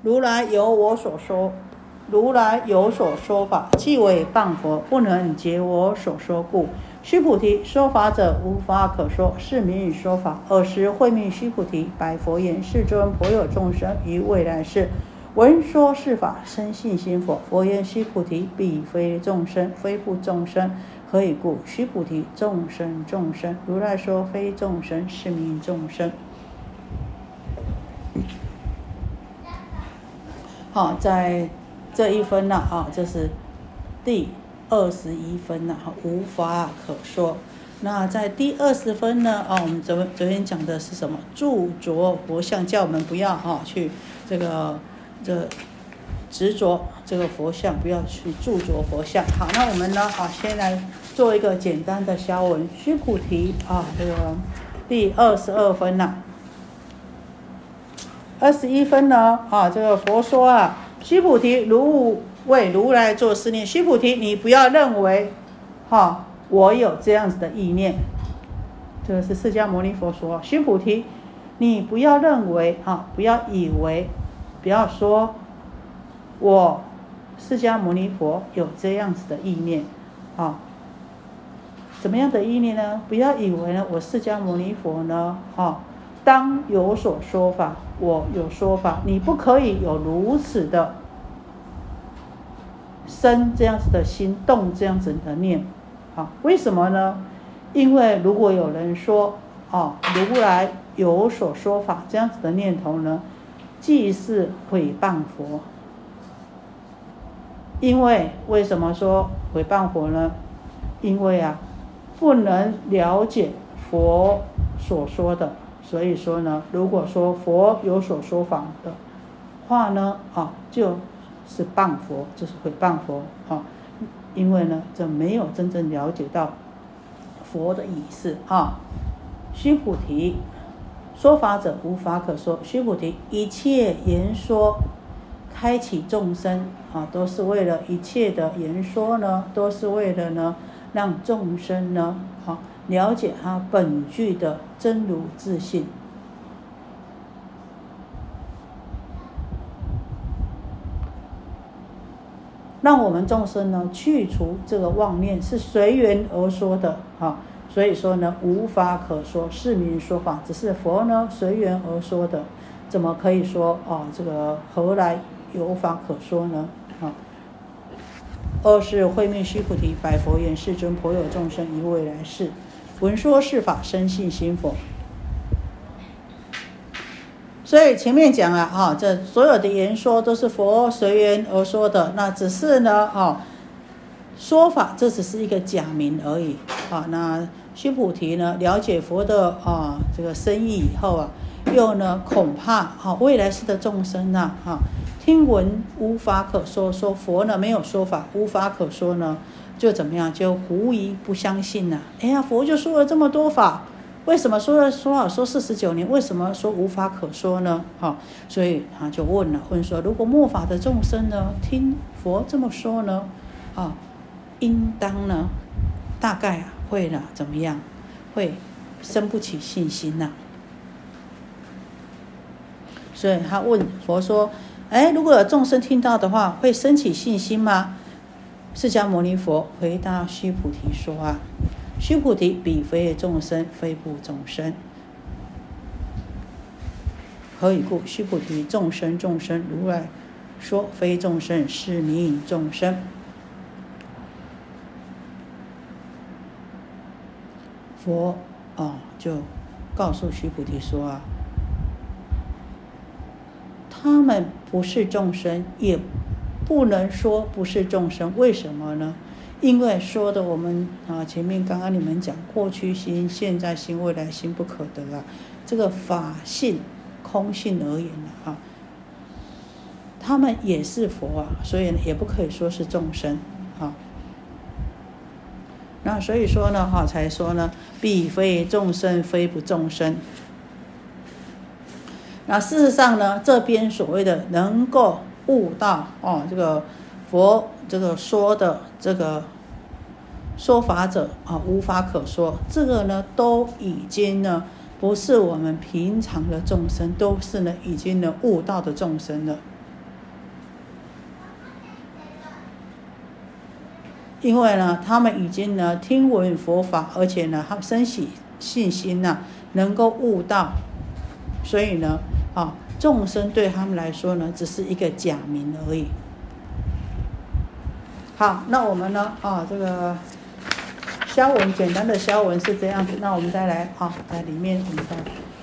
如来有我所说，如来有所说法，即为谤佛，不能解我所说故。须菩提，说法者无法可说，是名与说法。尔时会命须菩提，白佛言：世尊，颇有众生于未来世，闻说是法，生信心否？佛言：须菩提，彼非众生，非不众生。何以故？须菩提，众生众生，如来说非众生，是名众生。好，在这一分呢，啊，这是第二十一分了，哈，无法可说。那在第二十分呢，啊，我们昨昨天讲的是什么？著着佛像，叫我们不要哈去这个这执着这个佛像，不要去著着佛像。好，那我们呢，啊，先来做一个简单的消文。须菩提，啊，这个第二十二分了。二十一分呢？啊，这个佛说啊，须菩提，如为如来做思念。须菩提，你不要认为，哈，我有这样子的意念。这个是释迦牟尼佛说。须菩提，你不要认为，哈，不要以为，不要说，我释迦牟尼佛有这样子的意念，啊，怎么样的意念呢？不要以为呢，我释迦牟尼佛呢，哈。当有所说法，我有说法，你不可以有如此的生这样子的心动这样子的念，啊，为什么呢？因为如果有人说，哦，如来有所说法这样子的念头呢，既是毁谤佛。因为为什么说毁谤佛呢？因为啊，不能了解佛所说的。所以说呢，如果说佛有所说法的话呢，啊，就是谤佛，就是毁谤佛啊，因为呢，这没有真正了解到佛的意思啊。须菩提，说法者无法可说。须菩提，一切言说，开启众生啊，都是为了一切的言说呢，都是为了呢，让众生呢，啊。了解他本具的真如自信，让我们众生呢去除这个妄念，是随缘而说的啊。所以说呢，无法可说，是名说法，只是佛呢随缘而说的，怎么可以说啊？这个何来有法可说呢？啊？二是慧命须菩提，白佛言：世尊，颇有众生于未来世。闻说是法，生信心佛？所以前面讲了哈，这所有的言说都是佛随缘而说的，那只是呢，哈，说法这只是一个假名而已啊。那须菩提呢，了解佛的啊这个深意以后啊，又呢恐怕哈未来世的众生呐，哈听闻无法可说，说佛呢没有说法，无法可说呢。就怎么样，就狐疑不相信呢？哎呀，佛就说了这么多法，为什么说了说好说四十九年，为什么说无法可说呢？哈，所以他就问了，问说，如果末法的众生呢，听佛这么说呢，啊，应当呢，大概啊会呢怎么样，会生不起信心呐？所以他问佛说，哎，如果众生听到的话，会升起信心吗？释迦牟尼佛回答须菩提说：“啊，须菩提，彼非众生，非不众生。何以故？须菩提，众生众生，如来说非众生，是名众生。佛啊，就告诉须菩提说：啊，他们不是众生，也。”不能说不是众生，为什么呢？因为说的我们啊，前面刚刚你们讲过去心、现在心、未来心不可得啊，这个法性空性而言的啊，他们也是佛啊，所以也不可以说是众生啊。那所以说呢，哈，才说呢，必非众生，非不众生。那事实上呢，这边所谓的能够。悟道哦，这个佛这个说的这个说法者啊，无法可说。这个呢，都已经呢不是我们平常的众生，都是呢已经能悟道的众生了。因为呢，他们已经呢听闻佛法，而且呢，他们升起信心呢，能够悟道，所以呢，啊。众生对他们来说呢，只是一个假名而已。好，那我们呢，啊，这个消文简单的消文是这样子，那我们再来啊，在里面我们再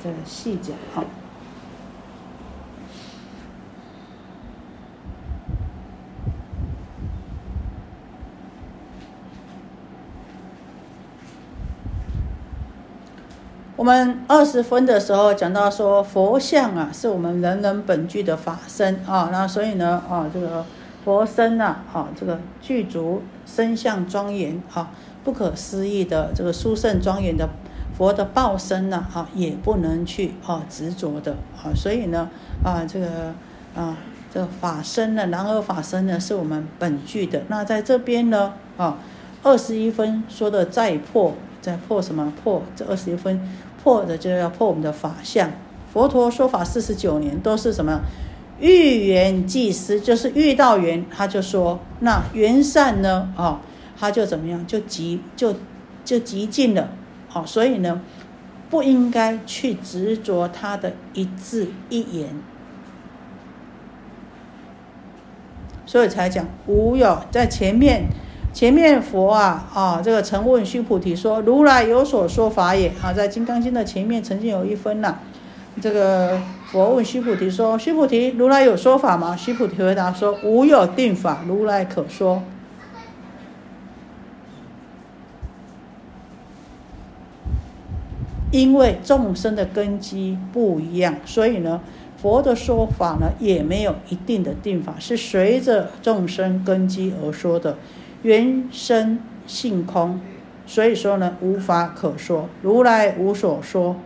再细讲啊。我们二十分的时候讲到说，佛像啊，是我们人人本具的法身啊，那所以呢，啊，这个佛身呐，啊，这个具足身相庄严啊，不可思议的这个殊胜庄严的佛的报身呐，啊，也不能去啊执着的啊，所以呢，啊，这个啊，这个法身呢，然而法身呢，是我们本具的。那在这边呢，啊，二十一分说的再破，再破什么？破这二十一分。破的就要破我们的法相。佛陀说法四十九年，都是什么？遇缘即施，就是遇到缘，他就说那缘善呢？哦，他就怎么样？就极就就极尽了。好，所以呢，不应该去执着他的一字一言。所以才讲无有在前面。前面佛啊啊，这个曾问须菩提说：“如来有所说法也。”啊，在《金刚经》的前面曾经有一分呐。这个佛问须菩提说：“须菩提，如来有说法吗？”须菩提回答说：“无有定法，如来可说。”因为众生的根基不一样，所以呢，佛的说法呢也没有一定的定法，是随着众生根基而说的。原生性空，所以说呢，无法可说。如来无所说。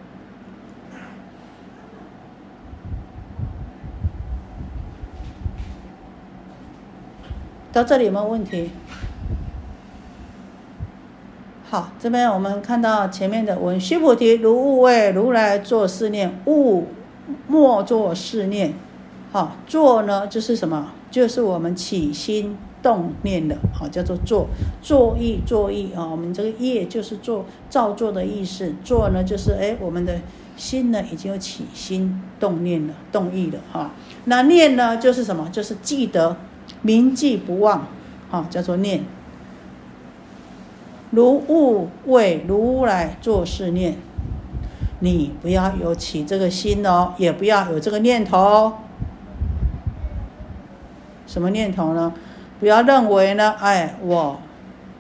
到这里有没有问题？好，这边我们看到前面的文：须菩提，如勿为如来作是念，悟莫作是念。好，作呢就是什么？就是我们起心。动念的，好叫做作作意作意啊。我们这个业就是做造作的意思，做呢就是哎，我们的心呢已经有起心动念了，动意了哈。那念呢就是什么？就是记得，铭记不忘，哈叫做念。如物为如来作是念，你不要有起这个心哦，也不要有这个念头。什么念头呢？不要认为呢，哎，我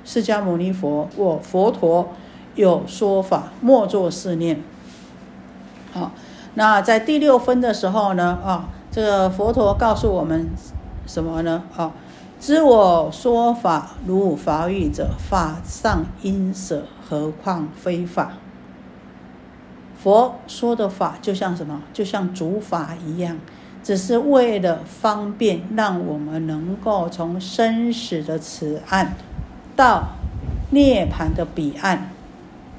释迦牟尼佛，我佛陀有说法，莫作是念。好，那在第六分的时候呢，啊，这个佛陀告诉我们什么呢？啊，知我说法如法语者，法上因舍，何况非法？佛说的法就像什么？就像主法一样。只是为了方便，让我们能够从生死的此岸到涅槃的彼岸，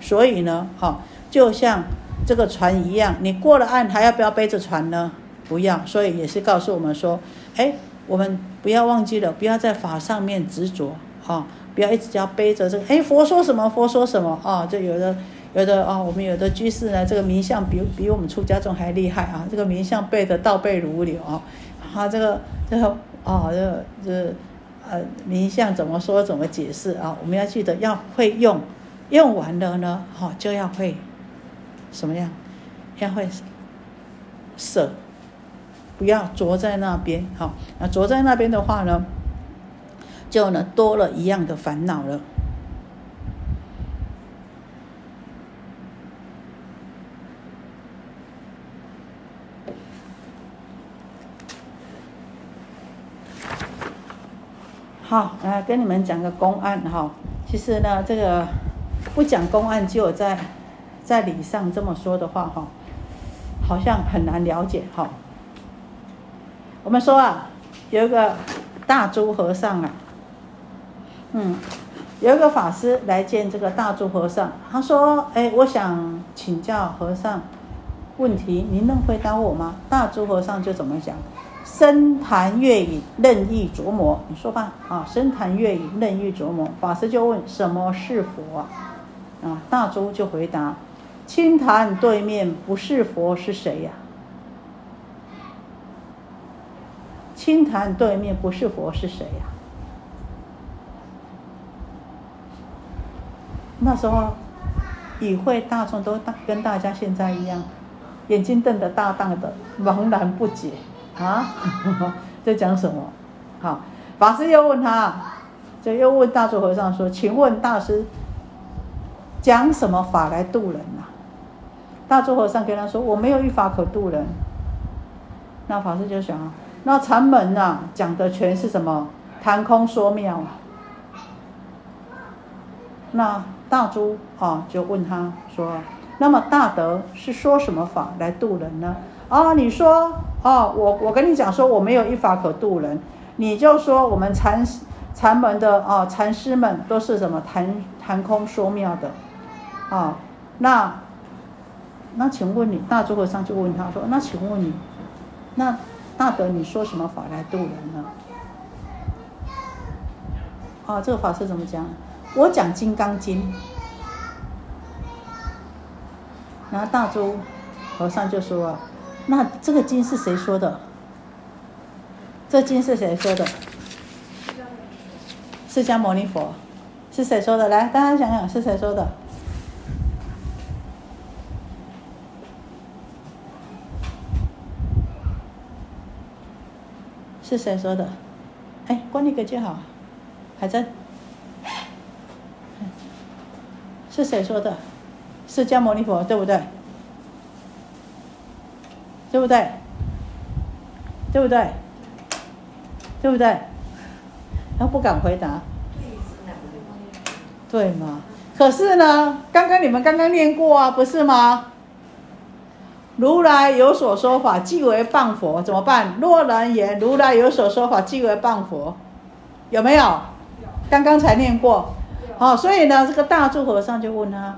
所以呢，哈，就像这个船一样，你过了岸还要不要背着船呢？不要，所以也是告诉我们说，哎，我们不要忘记了，不要在法上面执着，哈，不要一直要背着这个，哎，佛说什么，佛说什么，啊，就有的。有的哦，我们有的居士呢，这个名相比比我们出家众还厉害啊！这个名相背的倒背如流啊，他这个这个哦，这这呃名相怎么说怎么解释啊？我们要记得要会用，用完了呢，好就要会什么样？要会舍，不要着在那边。好，那着在那边的话呢，就呢多了一样的烦恼了。好，来跟你们讲个公案哈。其实呢，这个不讲公案，就有在在理上这么说的话哈，好像很难了解哈。我们说啊，有一个大珠和尚啊，嗯，有一个法师来见这个大珠和尚，他说：“哎，我想请教和尚问题，您能回答我吗？”大珠和尚就怎么讲？深谈月影，任意琢磨。你说吧，啊，深谈月影，任意琢磨。法师就问：什么是佛？啊，大珠就回答：清潭对面不是佛是谁呀？清潭对面不是佛是谁呀？那时候，与会大众都大跟大家现在一样，眼睛瞪得大大的，茫然不解啊，在讲什么？好，法师又问他，就又问大珠和尚说：“请问大师讲什么法来度人呐？”大珠和尚跟他说：“我没有一法可度人。”那法师就想。那禅门呐，讲的全是什么？谈空说妙啊。那大珠啊，就问他说：“那么大德是说什么法来度人呢？”啊，你说哦，我我跟你讲说，我没有一法可度人，你就说我们禅禅门的啊禅师们都是什么谈谈空说妙的啊？那那请问你，大珠和尚就问他说：“那请问你，那？”大德，你说什么法来度人呢？啊，这个法师怎么讲？我讲《金刚经》，然后大珠和尚就说：“那这个经是谁说的？这经是谁说的？释迦牟尼佛是谁说的？来，大家想想是谁说的？”是谁说的？哎，关那个就好。海珍，是谁说的？释迦牟尼佛，对不对？对不对？对不对？对不对？他不敢回答。对吗？可是呢，刚刚你们刚刚念过啊，不是吗？如来有所说法，即为谤佛，怎么办？若人言如来有所说法，即为谤佛，有没有？刚刚才念过。好，所以呢，这个大住和尚就问他：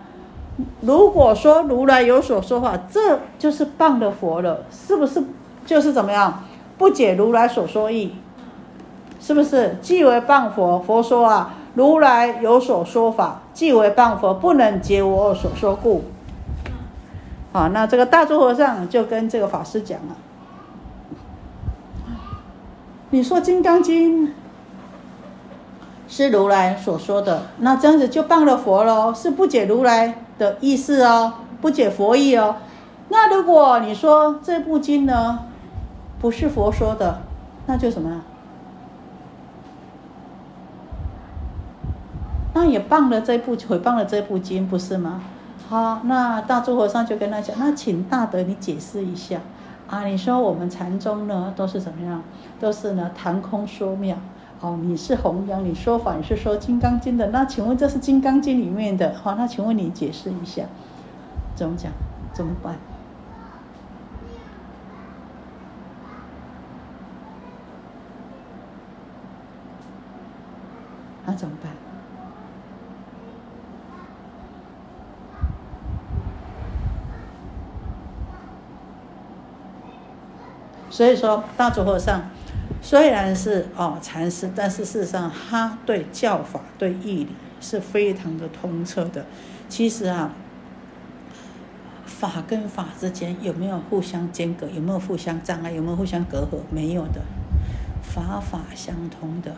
如果说如来有所说法，这就是谤的佛了，是不是？就是怎么样？不解如来所说意，是不是？即为谤佛。佛说啊，如来有所说法，即为谤佛，不能解我所说故。好，那这个大珠和尚就跟这个法师讲了：“你说《金刚经》是如来所说的，那这样子就谤了佛喽，是不解如来的意思哦，不解佛意哦。那如果你说这部经呢，不是佛说的，那就什么？那也谤了这部，毁谤了这部经，不是吗？”好，那大诸和尚就跟他讲，那请大德你解释一下啊！你说我们禅宗呢都是怎么样？都是呢谈空说妙。哦，你是弘扬你说法，你是说《金刚经》的，那请问这是《金刚经》里面的？好，那请问你解释一下，怎么讲？怎么办？那怎么办？所以说，大足和尚虽然是哦禅师，但是事实上他对教法、对义理是非常的通彻的。其实啊，法跟法之间有没有互相间隔？有没有互相障碍？有没有互相隔阂？没有的，法法相通的，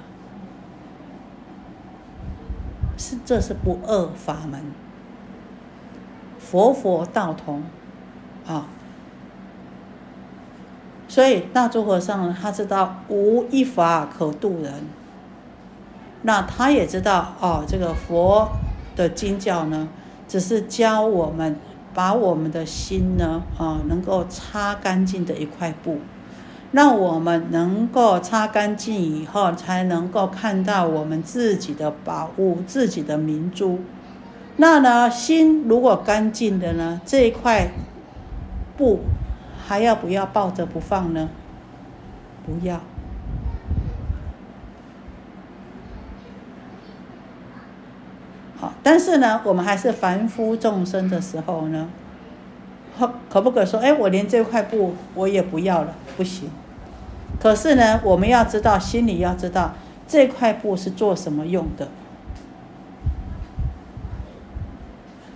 是这是不二法门，佛佛道同啊。所以大珠和尚呢，他知道无一法可度人。那他也知道哦，这个佛的经教呢，只是教我们把我们的心呢，啊，能够擦干净的一块布，让我们能够擦干净以后，才能够看到我们自己的宝物、自己的明珠。那呢，心如果干净的呢，这一块布。还要不要抱着不放呢？不要。好，但是呢，我们还是凡夫众生的时候呢，可可不可说，哎，我连这块布我也不要了？不行。可是呢，我们要知道，心里要知道这块布是做什么用的。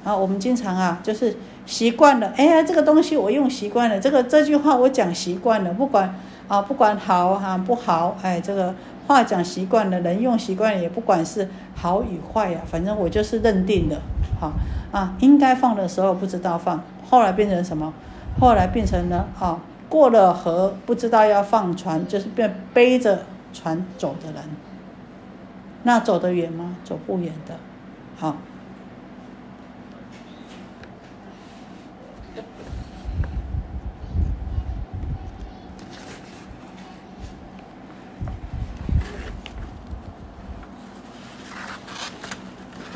啊，我们经常啊，就是习惯了，哎呀，这个东西我用习惯了，这个这句话我讲习惯了，不管啊，不管好哈不好，哎，这个话讲习惯了，人用习惯了，也不管是好与坏呀，反正我就是认定了，好啊，应该放的时候不知道放，后来变成什么？后来变成了啊，过了河不知道要放船，就是变背着船走的人，那走得远吗？走不远的，好。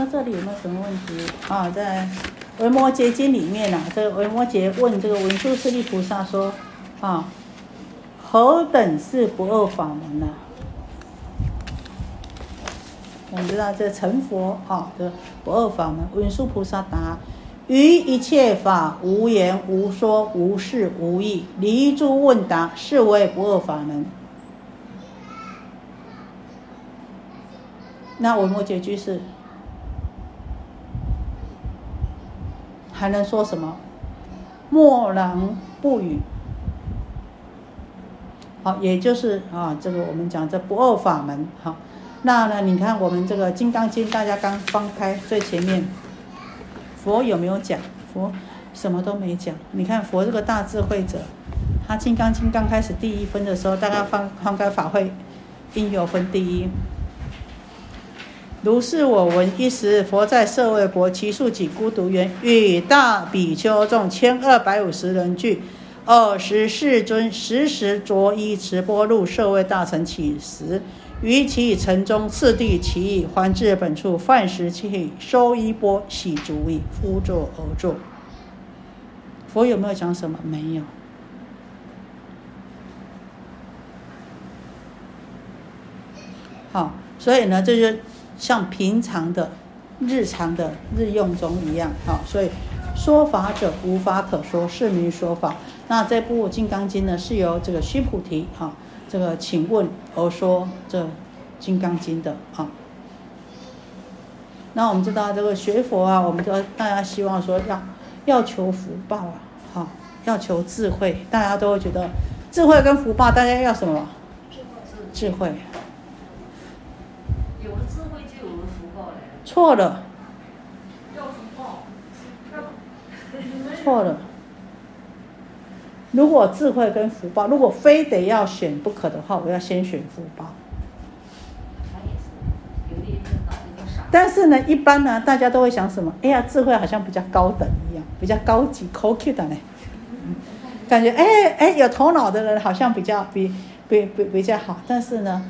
那这里有没有什么问题啊？在《维摩诘经》里面呢，这个维摩诘问这个文殊师利菩萨说：“啊，何等是不二法门呢？”我们知道这成佛啊的不二法门，文殊菩萨答：“于一切法无言无说无事无意，离诸问答，是为不二法门。”那维摩诘居士。还能说什么？默然不语。好，也就是啊，这个我们讲这不二法门。好，那呢？你看我们这个《金刚经》，大家刚翻开最前面，佛有没有讲？佛什么都没讲。你看佛这个大智慧者，他《金刚经》刚开始第一分的时候，大家翻翻开法会，应有分第一。如是我闻，一时佛在舍卫国，其数几孤独园，与大比丘众千二百五十人聚。尔时世尊时时着衣持钵入舍卫大臣起食，于其城中次第其意，还至本处饭食讫，收衣钵，洗足矣，敷坐而坐。佛有没有讲什么？没有。好，所以呢，这就。像平常的、日常的日用中一样，好，所以说法者无法可说，是名说法。那这部《金刚经》呢，是由这个须菩提哈，这个请问而说这《金刚经》的啊。那我们知道这个学佛啊，我们都大家希望说要要求福报啊，好，要求智慧，大家都会觉得智慧跟福报，大家要什么？智慧。错了，错了。如果智慧跟福报，如果非得要选不可的话，我要先选福报。但是呢，一般呢，大家都会想什么？哎呀，智慧好像比较高等一样，比较高级、高级的呢。感觉哎哎，有头脑的人好像比较比比比比较好。但是呢。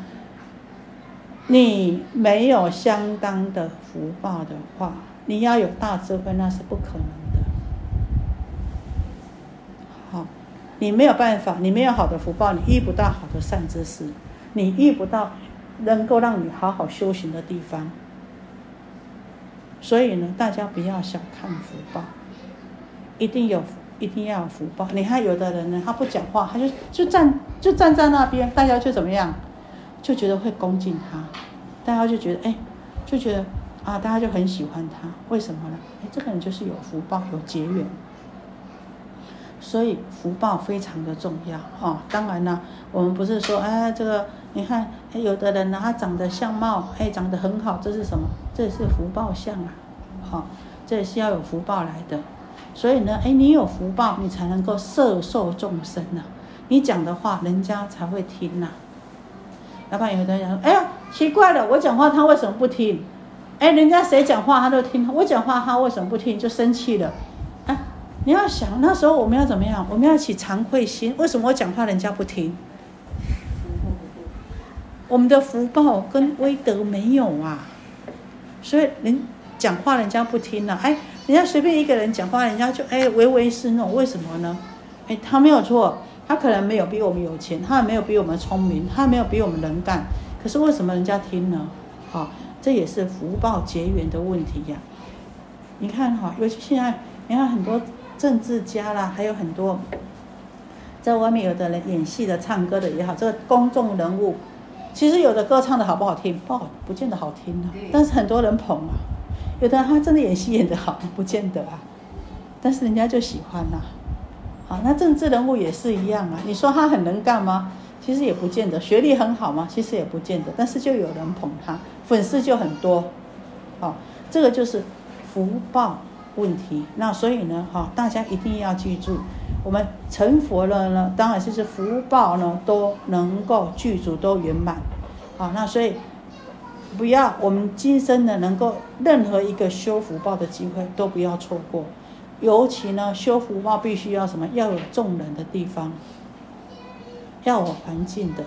你没有相当的福报的话，你要有大智慧那是不可能的。好，你没有办法，你没有好的福报，你遇不到好的善知识，你遇不到能够让你好好修行的地方。所以呢，大家不要小看福报，一定有，一定要有福报。你看有的人呢，他不讲话，他就就站就站在那边，大家就怎么样？就觉得会恭敬他，大家就觉得哎，就觉得啊，大家就很喜欢他，为什么呢？哎，这个人就是有福报，有结缘，所以福报非常的重要啊。当然呢，我们不是说哎，这个你看，哎，有的人呢，他长得相貌哎，长得很好，这是什么？这是福报相啊，好，这也是要有福报来的。所以呢，哎，你有福报，你才能够摄受众生呐，你讲的话，人家才会听呐。不然有的人讲：“哎呀，奇怪了，我讲话他为什么不听？哎，人家谁讲话他都听，我讲话他为什么不听？就生气了。哎，你要想那时候我们要怎么样？我们要起惭愧心。为什么我讲话人家不听？我们的福报跟威德没有啊，所以人讲话人家不听了。哎，人家随便一个人讲话，人家就哎唯唯是诺，为什么呢？哎，他没有错。”他可能没有比我们有钱，他也没有比我们聪明，他也没有比我们能干。可是为什么人家听呢？好，这也是福报结缘的问题呀。你看哈，尤其现在，你看很多政治家啦，还有很多在外面有的人演戏的、唱歌的也好，这个公众人物，其实有的歌唱的好不好听，不好，不见得好听啊。但是很多人捧啊，有的他真的演戏演得好，不见得啊。但是人家就喜欢呐。好，那政治人物也是一样啊。你说他很能干吗？其实也不见得。学历很好吗？其实也不见得。但是就有人捧他，粉丝就很多。好，这个就是福报问题。那所以呢，哈，大家一定要记住。我们成佛了呢，当然就是福报呢都能够具足，都圆满。好，那所以不要我们今生呢能够任何一个修福报的机会都不要错过。尤其呢，修福报必须要什么？要有众人的地方，要有环境的。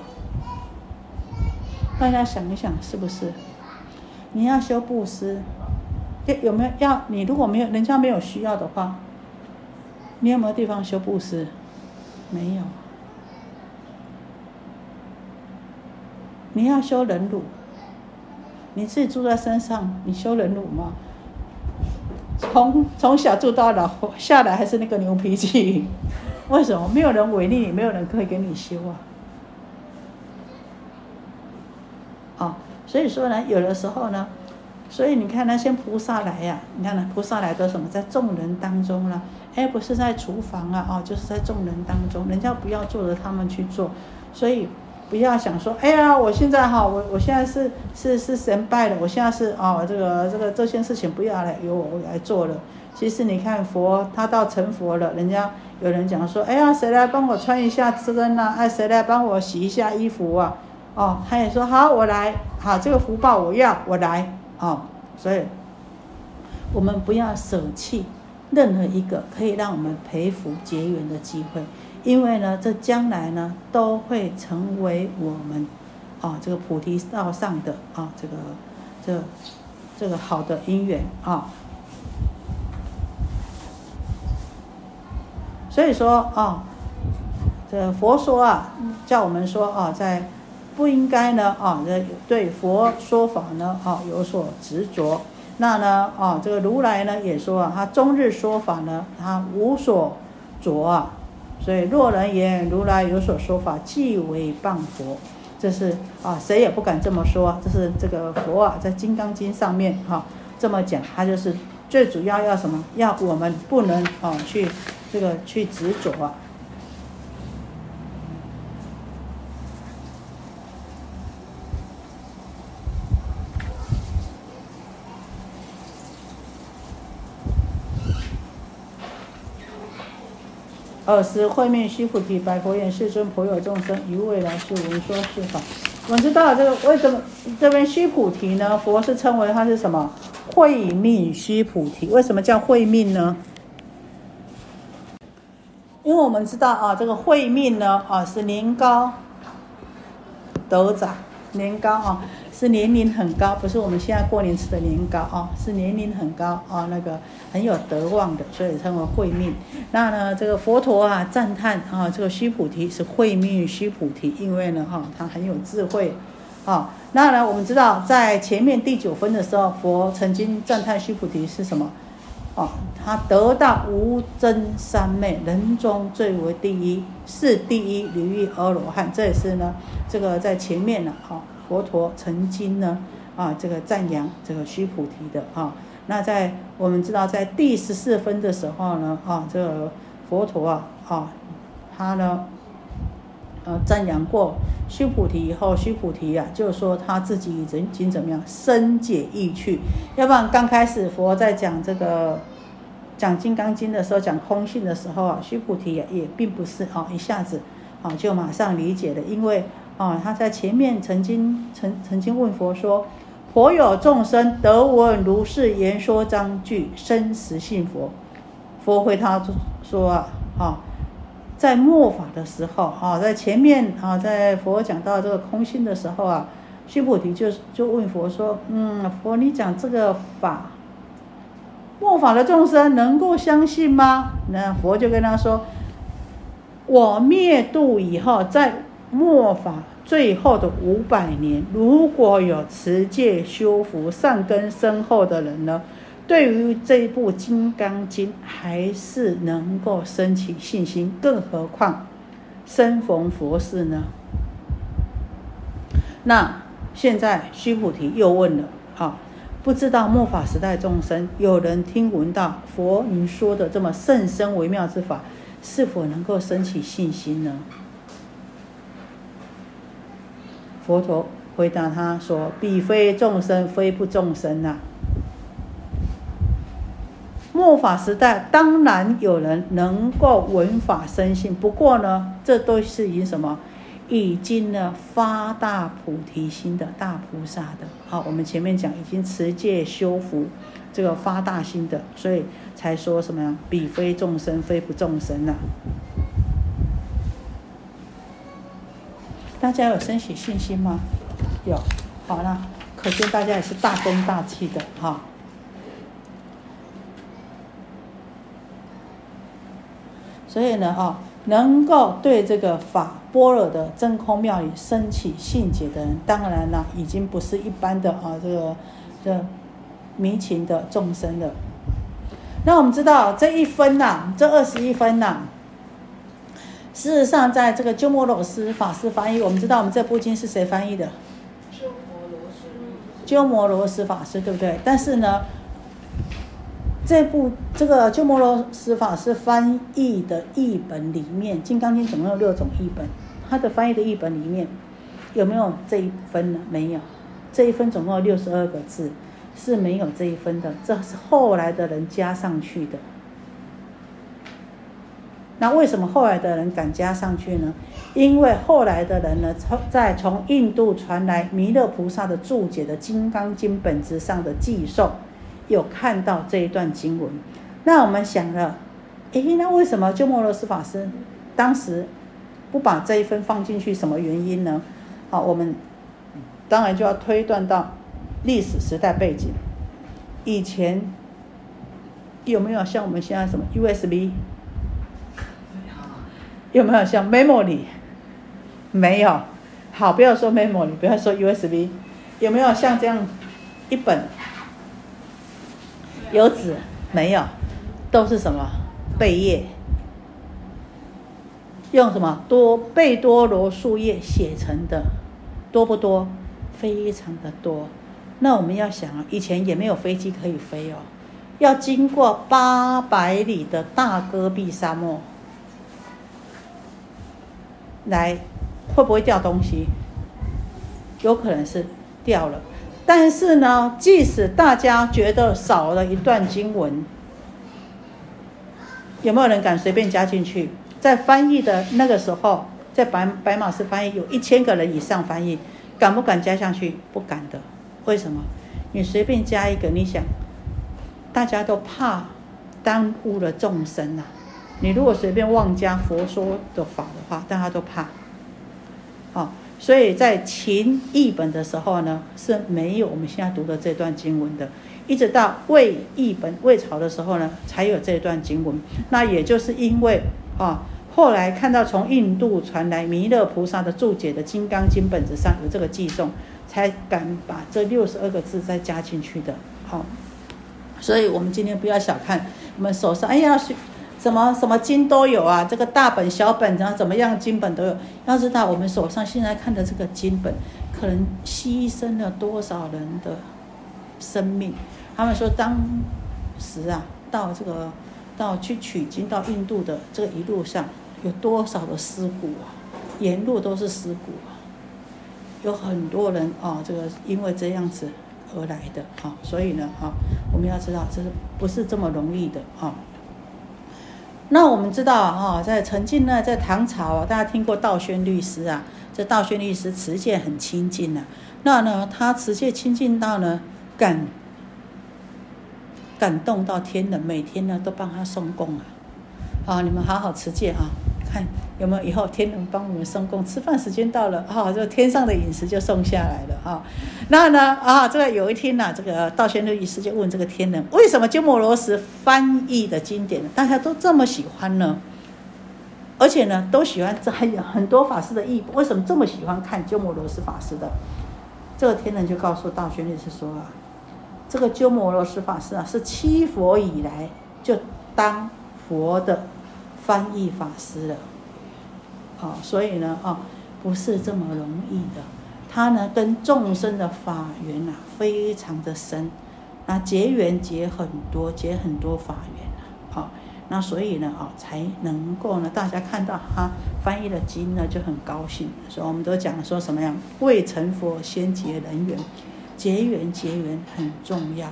大家想一想，是不是？你要修布施，有有没有？要你如果没有人家没有需要的话。你有没有地方修布施？没有。你要修忍辱，你自己住在山上，你修忍辱吗？从从小住到老，下来还是那个牛脾气，为什么？没有人违逆你，没有人可以给你修啊。啊，所以说呢，有的时候呢，所以你看那些菩萨来呀，你看呢，菩萨来都什么，在众人当中呢？哎，不是在厨房啊，哦，就是在众人当中，人家不要做的，他们去做，所以不要想说，哎呀，我现在哈，我我现在是是是神拜的，我现在是哦，这个这个这件事情不要来由我来做了。其实你看佛，他到成佛了，人家有人讲说，哎呀，谁来帮我穿一下针呐？哎，谁来帮我洗一下衣服啊？哦，他也说好，我来，好，这个福报我要，我来，哦，所以我们不要舍弃。任何一个可以让我们培福结缘的机会，因为呢，这将来呢都会成为我们啊这个菩提道上的啊这个这这个好的因缘啊。所以说啊，这佛说啊，叫我们说啊，在不应该呢啊，对佛说法呢啊有所执着。那呢，啊，这个如来呢也说啊，他终日说法呢，他无所着啊，所以若人言如来有所说法，即为谤佛。这是啊，谁也不敢这么说。这是这个佛啊，在《金刚经》上面哈这么讲，他就是最主要要什么？要我们不能啊去这个去执着啊。二是会面须菩提，白佛言：世尊，颇有众生于未来世闻说是法。我们知道这个为什么这边须菩提呢？佛是称为他是什么？慧命须菩提。为什么叫慧命呢？因为我们知道啊，这个慧命呢啊是年高德长，年高啊。是年龄很高，不是我们现在过年吃的年糕啊，是年龄很高啊，那个很有德望的，所以称为慧命。那呢，这个佛陀啊赞叹啊，这个须菩提是慧命须菩提，因为呢哈，他很有智慧啊。那呢，我们知道在前面第九分的时候，佛曾经赞叹须菩提是什么？哦，他得到无真三昧，人中最为第一，是第一离欲阿罗汉。这也是呢，这个在前面呢，哈。佛陀曾经呢，啊，这个赞扬这个须菩提的啊。那在我们知道，在第十四分的时候呢，啊，这个佛陀啊，啊，他呢，呃，赞扬过须菩提以后，须菩提啊，就说他自己已经怎么样，深解意趣。要不然刚开始佛在讲这个讲《金刚经》的时候，讲空性的时候啊，须菩提也也并不是啊一下子啊就马上理解了，因为。啊，他在前面曾经曾曾经问佛说：“佛有众生得闻如是言说章句，生实信佛。”佛回他说：“啊，啊，在末法的时候，啊，在前面啊，在佛讲到这个空性的时候啊，须菩提就就问佛说：‘嗯，佛你讲这个法，末法的众生能够相信吗？’那佛就跟他说：‘我灭度以后，在’。”末法最后的五百年，如果有持戒修福、善根深厚的人呢，对于这一部《金刚经》还是能够升起信心。更何况，身逢佛事呢？那现在须菩提又问了：啊，不知道末法时代众生，有人听闻到佛您说的这么甚深微妙之法，是否能够升起信心呢？佛陀回答他说：“彼非众生，非不众生呐。末法时代当然有人能够闻法生信，不过呢，这都是以什么？已经呢发大菩提心的大菩萨的。好，我们前面讲已经持戒修福，这个发大心的，所以才说什么呀？彼非众生，非不众生呐。”大家有升起信心吗？有，好了，可见大家也是大功大气的哈。所以呢，哈，能够对这个法波若的真空妙理升起信解的人，当然呢，已经不是一般的啊，这个这迷情的众生了。那我们知道这一分呐，这二十一分呐。事实上，在这个鸠摩罗什法师翻译，我们知道我们这部经是谁翻译的？鸠摩罗什。鸠摩罗什法师，对不对？但是呢，这部这个鸠摩罗什法师翻译的译本里面，《金刚经》总共有六种译本，他的翻译的译本里面有没有这一分呢？没有，这一分总共有六十二个字，是没有这一分的，这是后来的人加上去的。那为什么后来的人敢加上去呢？因为后来的人呢，从在从印度传来弥勒菩萨的注解的《金刚经》本子上的记诵，有看到这一段经文。那我们想了，诶，那为什么鸠摩罗什法师当时不把这一份放进去？什么原因呢？好，我们当然就要推断到历史时代背景。以前有没有像我们现在什么 USB？有没有像 memory？没有，好，不要说 memory，不要说 USB，有没有像这样一本有纸？没有，都是什么贝叶？用什么多贝多罗树叶写成的？多不多？非常的多。那我们要想啊，以前也没有飞机可以飞哦，要经过八百里的大戈壁沙漠。来，会不会掉东西？有可能是掉了，但是呢，即使大家觉得少了一段经文，有没有人敢随便加进去？在翻译的那个时候，在白白马寺翻译，有一千个人以上翻译，敢不敢加上去？不敢的。为什么？你随便加一个，你想，大家都怕耽误了众生呐。你如果随便妄加佛说的法的话，大家都怕。好，所以在秦译本的时候呢，是没有我们现在读的这段经文的。一直到魏译本魏朝的时候呢，才有这段经文。那也就是因为啊，后来看到从印度传来弥勒菩萨的注解的《金刚经》本子上有这个记诵，才敢把这六十二个字再加进去的。好，所以我们今天不要小看我们手上，哎呀是。什么什么经都有啊，这个大本小本，然后怎么样经本都有。要知道，我们手上现在看的这个经本，可能牺牲了多少人的生命。他们说，当时啊，到这个到去取经到印度的这个一路上，有多少的尸骨啊？沿路都是尸骨啊，有很多人啊，这个因为这样子而来的啊，所以呢，啊，我们要知道，这是不是这么容易的啊？那我们知道哈，在曾经呢，在唐朝啊，大家听过道宣律师啊，这道宣律师持戒很清净啊。那呢，他持戒清净到呢，感感动到天人，每天呢都帮他送供啊。好，你们好好持戒啊。看有没有以后天能帮我们送供？吃饭时间到了，哈，这天上的饮食就送下来了，哈。那呢，啊，这个有一天呢，这个道玄律师就问这个天人，为什么鸠摩罗什翻译的经典大家都这么喜欢呢？而且呢，都喜欢这还有很多法师的译，为什么这么喜欢看鸠摩罗什法师的？这个天人就告诉道玄律师说啊，这个鸠摩罗什法师啊，是七佛以来就当佛的。翻译法师了，啊，所以呢，啊，不是这么容易的。它呢，跟众生的法缘呐，非常的深，那结缘结很多，结很多法缘啊，啊，那所以呢，啊，才能够呢，大家看到他翻译的经呢，就很高兴。所以我们都讲说什么样，未成佛先结人缘，结缘结缘很重要，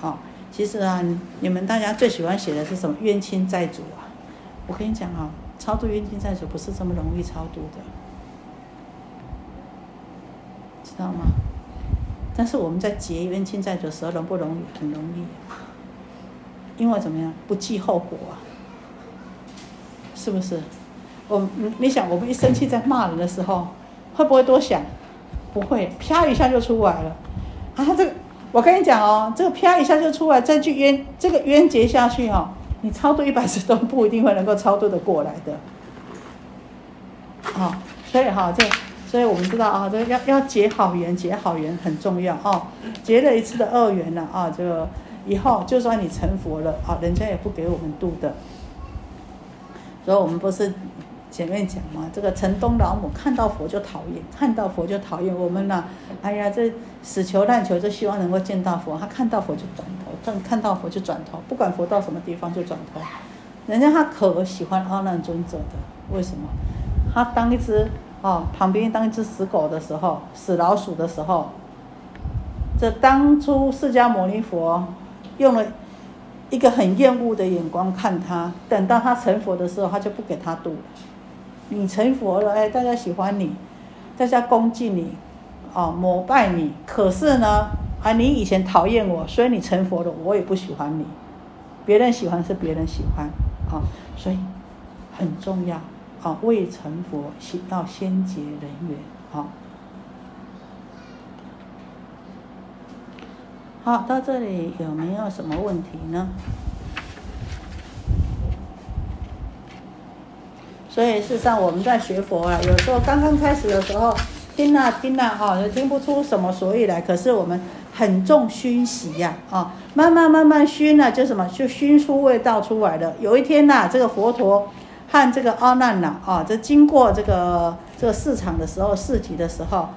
啊，其实啊，你们大家最喜欢写的是什么？冤亲债主啊，我跟你讲啊，超度冤亲债主不是这么容易超度的。知道吗？但是我们在结冤亲债主的时候容不容易？很容易，因为怎么样？不计后果啊，是不是？我你你想，我们一生气在骂人的时候，会不会多想？不会，啪一下就出来了。啊，这个我跟你讲哦，这个啪一下就出来，再去冤这个冤结下去哦，你超度一百次都不一定会能够超度的过来的。好，所以哈这。所以我们知道啊，这要要结好缘，结好缘很重要啊。结了一次的恶缘了啊，这个以后就算你成佛了啊，人家也不给我们度的。所以我们不是前面讲嘛，这个城东老母看到佛就讨厌，看到佛就讨厌我们呢。哎呀，这死求烂求，就希望能够见到佛。他看到佛就转头，看看到佛就转头，不管佛到什么地方就转头。人家他可喜欢阿难尊者的，为什么？他当一只。哦，旁边当一只死狗的时候，死老鼠的时候，这当初释迦牟尼佛用了一个很厌恶的眼光看他，等到他成佛的时候，他就不给他度。你成佛了，哎，大家喜欢你，大家恭敬你，哦，膜拜你。可是呢，啊，你以前讨厌我，所以你成佛了，我也不喜欢你。别人喜欢是别人喜欢，啊，所以很重要。啊，未成佛先到先结人缘，好，好到这里有没有什么问题呢？所以事实上我们在学佛啊，有时候刚刚开始的时候听啊听啊哈，就听不出什么所以来。可是我们很重熏习呀，啊，慢慢慢慢熏呢，就什么就熏出味道出来了。有一天呐，这个佛陀。和这个阿难呐，啊，这经过这个这个市场的时候，市集的时候，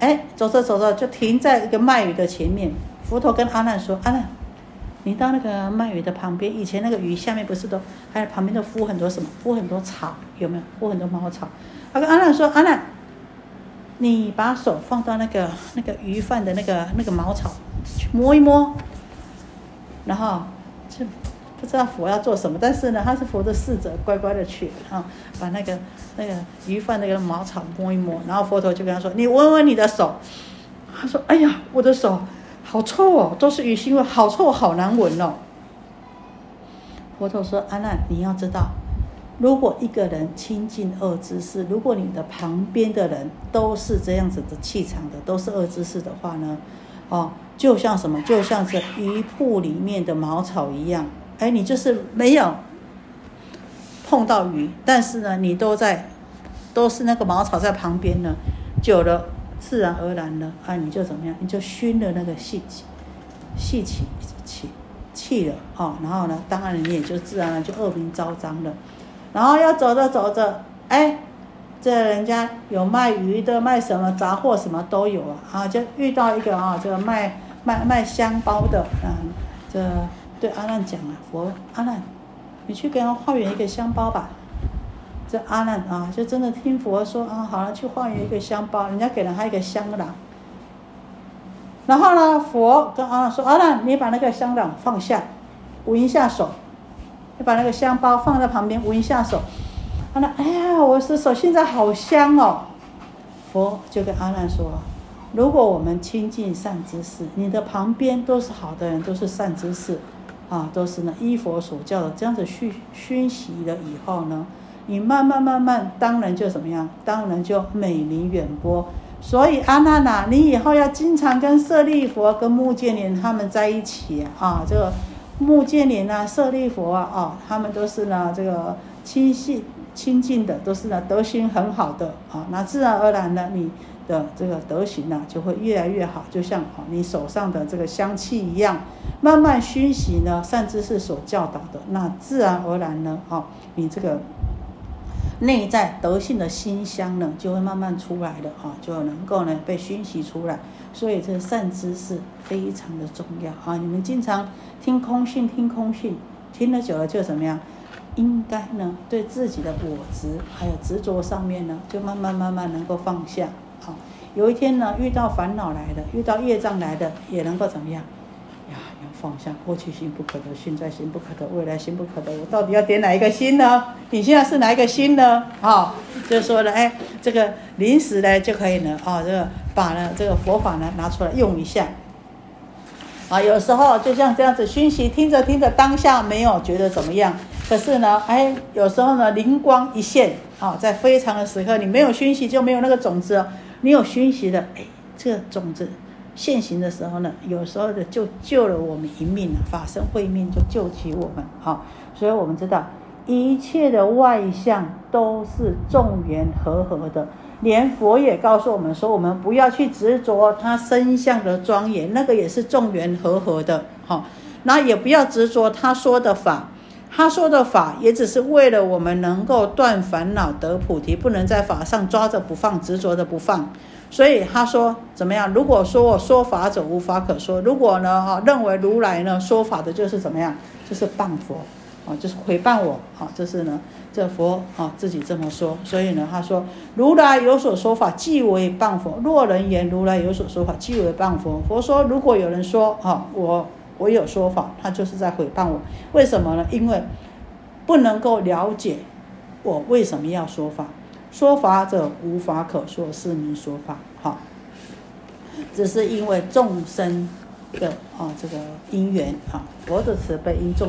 哎，走着走着就停在一个卖鱼的前面。佛陀跟阿难说：“阿难，你到那个卖鱼的旁边，以前那个鱼下面不是都还有旁边都敷很多什么？敷很多草，有没有？敷很多茅草。”他跟阿难说：“阿难，你把手放到那个那个鱼贩的那个那个茅草去摸一摸，然后就。”不知道佛要做什么，但是呢，他是佛的侍者，乖乖的去啊，把那个那个鱼贩那个茅草摸一摸，然后佛陀就跟他说：“你闻闻你的手。”他说：“哎呀，我的手好臭哦，都是鱼腥味，好臭，好难闻哦。”佛陀说：“阿难，你要知道，如果一个人亲近恶知识，如果你的旁边的人都是这样子的气场的，都是恶知识的话呢，哦，就像什么，就像是鱼铺里面的茅草一样。”哎，你就是没有碰到鱼，但是呢，你都在，都是那个茅草在旁边呢，久了自然而然的，啊，你就怎么样？你就熏了那个细气，气气气了啊，然后呢，当然你也就自然而然就恶名昭彰了。然后要走着走着，哎，这人家有卖鱼的，卖什么杂货什么都有啊，啊，就遇到一个啊，这个卖卖卖香包的，嗯，这。对阿难讲啊，佛阿难，你去给他化缘一个香包吧。这阿难啊，就真的听佛说啊，好了，去化缘一个香包，人家给了他一个香囊。然后呢，佛跟阿难说：“阿难，你把那个香囊放下，闻一下手。你把那个香包放在旁边，闻一下手。”阿难，哎呀，我的手现在好香哦。佛就跟阿难说。如果我们亲近善知识，你的旁边都是好的人，都是善知识，啊，都是呢依佛所教的，这样子熏熏习了以后呢，你慢慢慢慢，当然就怎么样？当然就美名远播。所以阿难呐，你以后要经常跟舍利佛、跟目犍连他们在一起啊。这个目犍连啊、舍利佛啊，啊，他们都是呢这个亲信亲近的，都是呢德行很好的啊。那自然而然呢，你。的这个德行呢，就会越来越好，就像啊你手上的这个香气一样，慢慢熏习呢，善知识所教导的，那自然而然呢，啊你这个内在德性的心香呢，就会慢慢出来的啊，就能够呢被熏习出来。所以这善知识非常的重要啊！你们经常听空性，听空性，听了久了就怎么样？应该呢，对自己的我执还有执着上面呢，就慢慢慢慢能够放下。好，有一天呢，遇到烦恼来的，遇到业障来的，也能够怎么样？方向过去心不可得，现在心不可得，未来心不可得。我到底要点哪一个心呢？你现在是哪一个心呢？啊，就说了，哎，这个临时呢就可以呢，啊，这个把呢这个佛法呢拿出来用一下。啊，有时候就像这样子熏习，听着听着，当下没有觉得怎么样。可是呢，哎，有时候呢，灵光一现，啊，在非常的时刻，你没有熏习就没有那个种子哦，你有熏习的，哎，这个种子现行的时候呢，有时候的就救了我们一命了，法身慧命就救起我们，好，所以我们知道一切的外相都是众缘和合的，连佛也告诉我们说，我们不要去执着他身相的庄严，那个也是众缘和合的，好，那也不要执着他说的法。他说的法也只是为了我们能够断烦恼得菩提，不能在法上抓着不放，执着的不放。所以他说怎么样？如果说我说法者无法可说，如果呢啊认为如来呢说法的就是怎么样？就是谤佛啊，就是诽谤我啊，这是呢这佛啊自己这么说。所以呢他说如来有所说法，即为谤佛。若人言如来有所说法，即为谤佛。佛说如果有人说啊我。我有说法，他就是在诽谤我。为什么呢？因为不能够了解我为什么要说法。说法者无法可说，是名说法。哈，只是因为众生的啊这个因缘啊，佛的慈悲因众生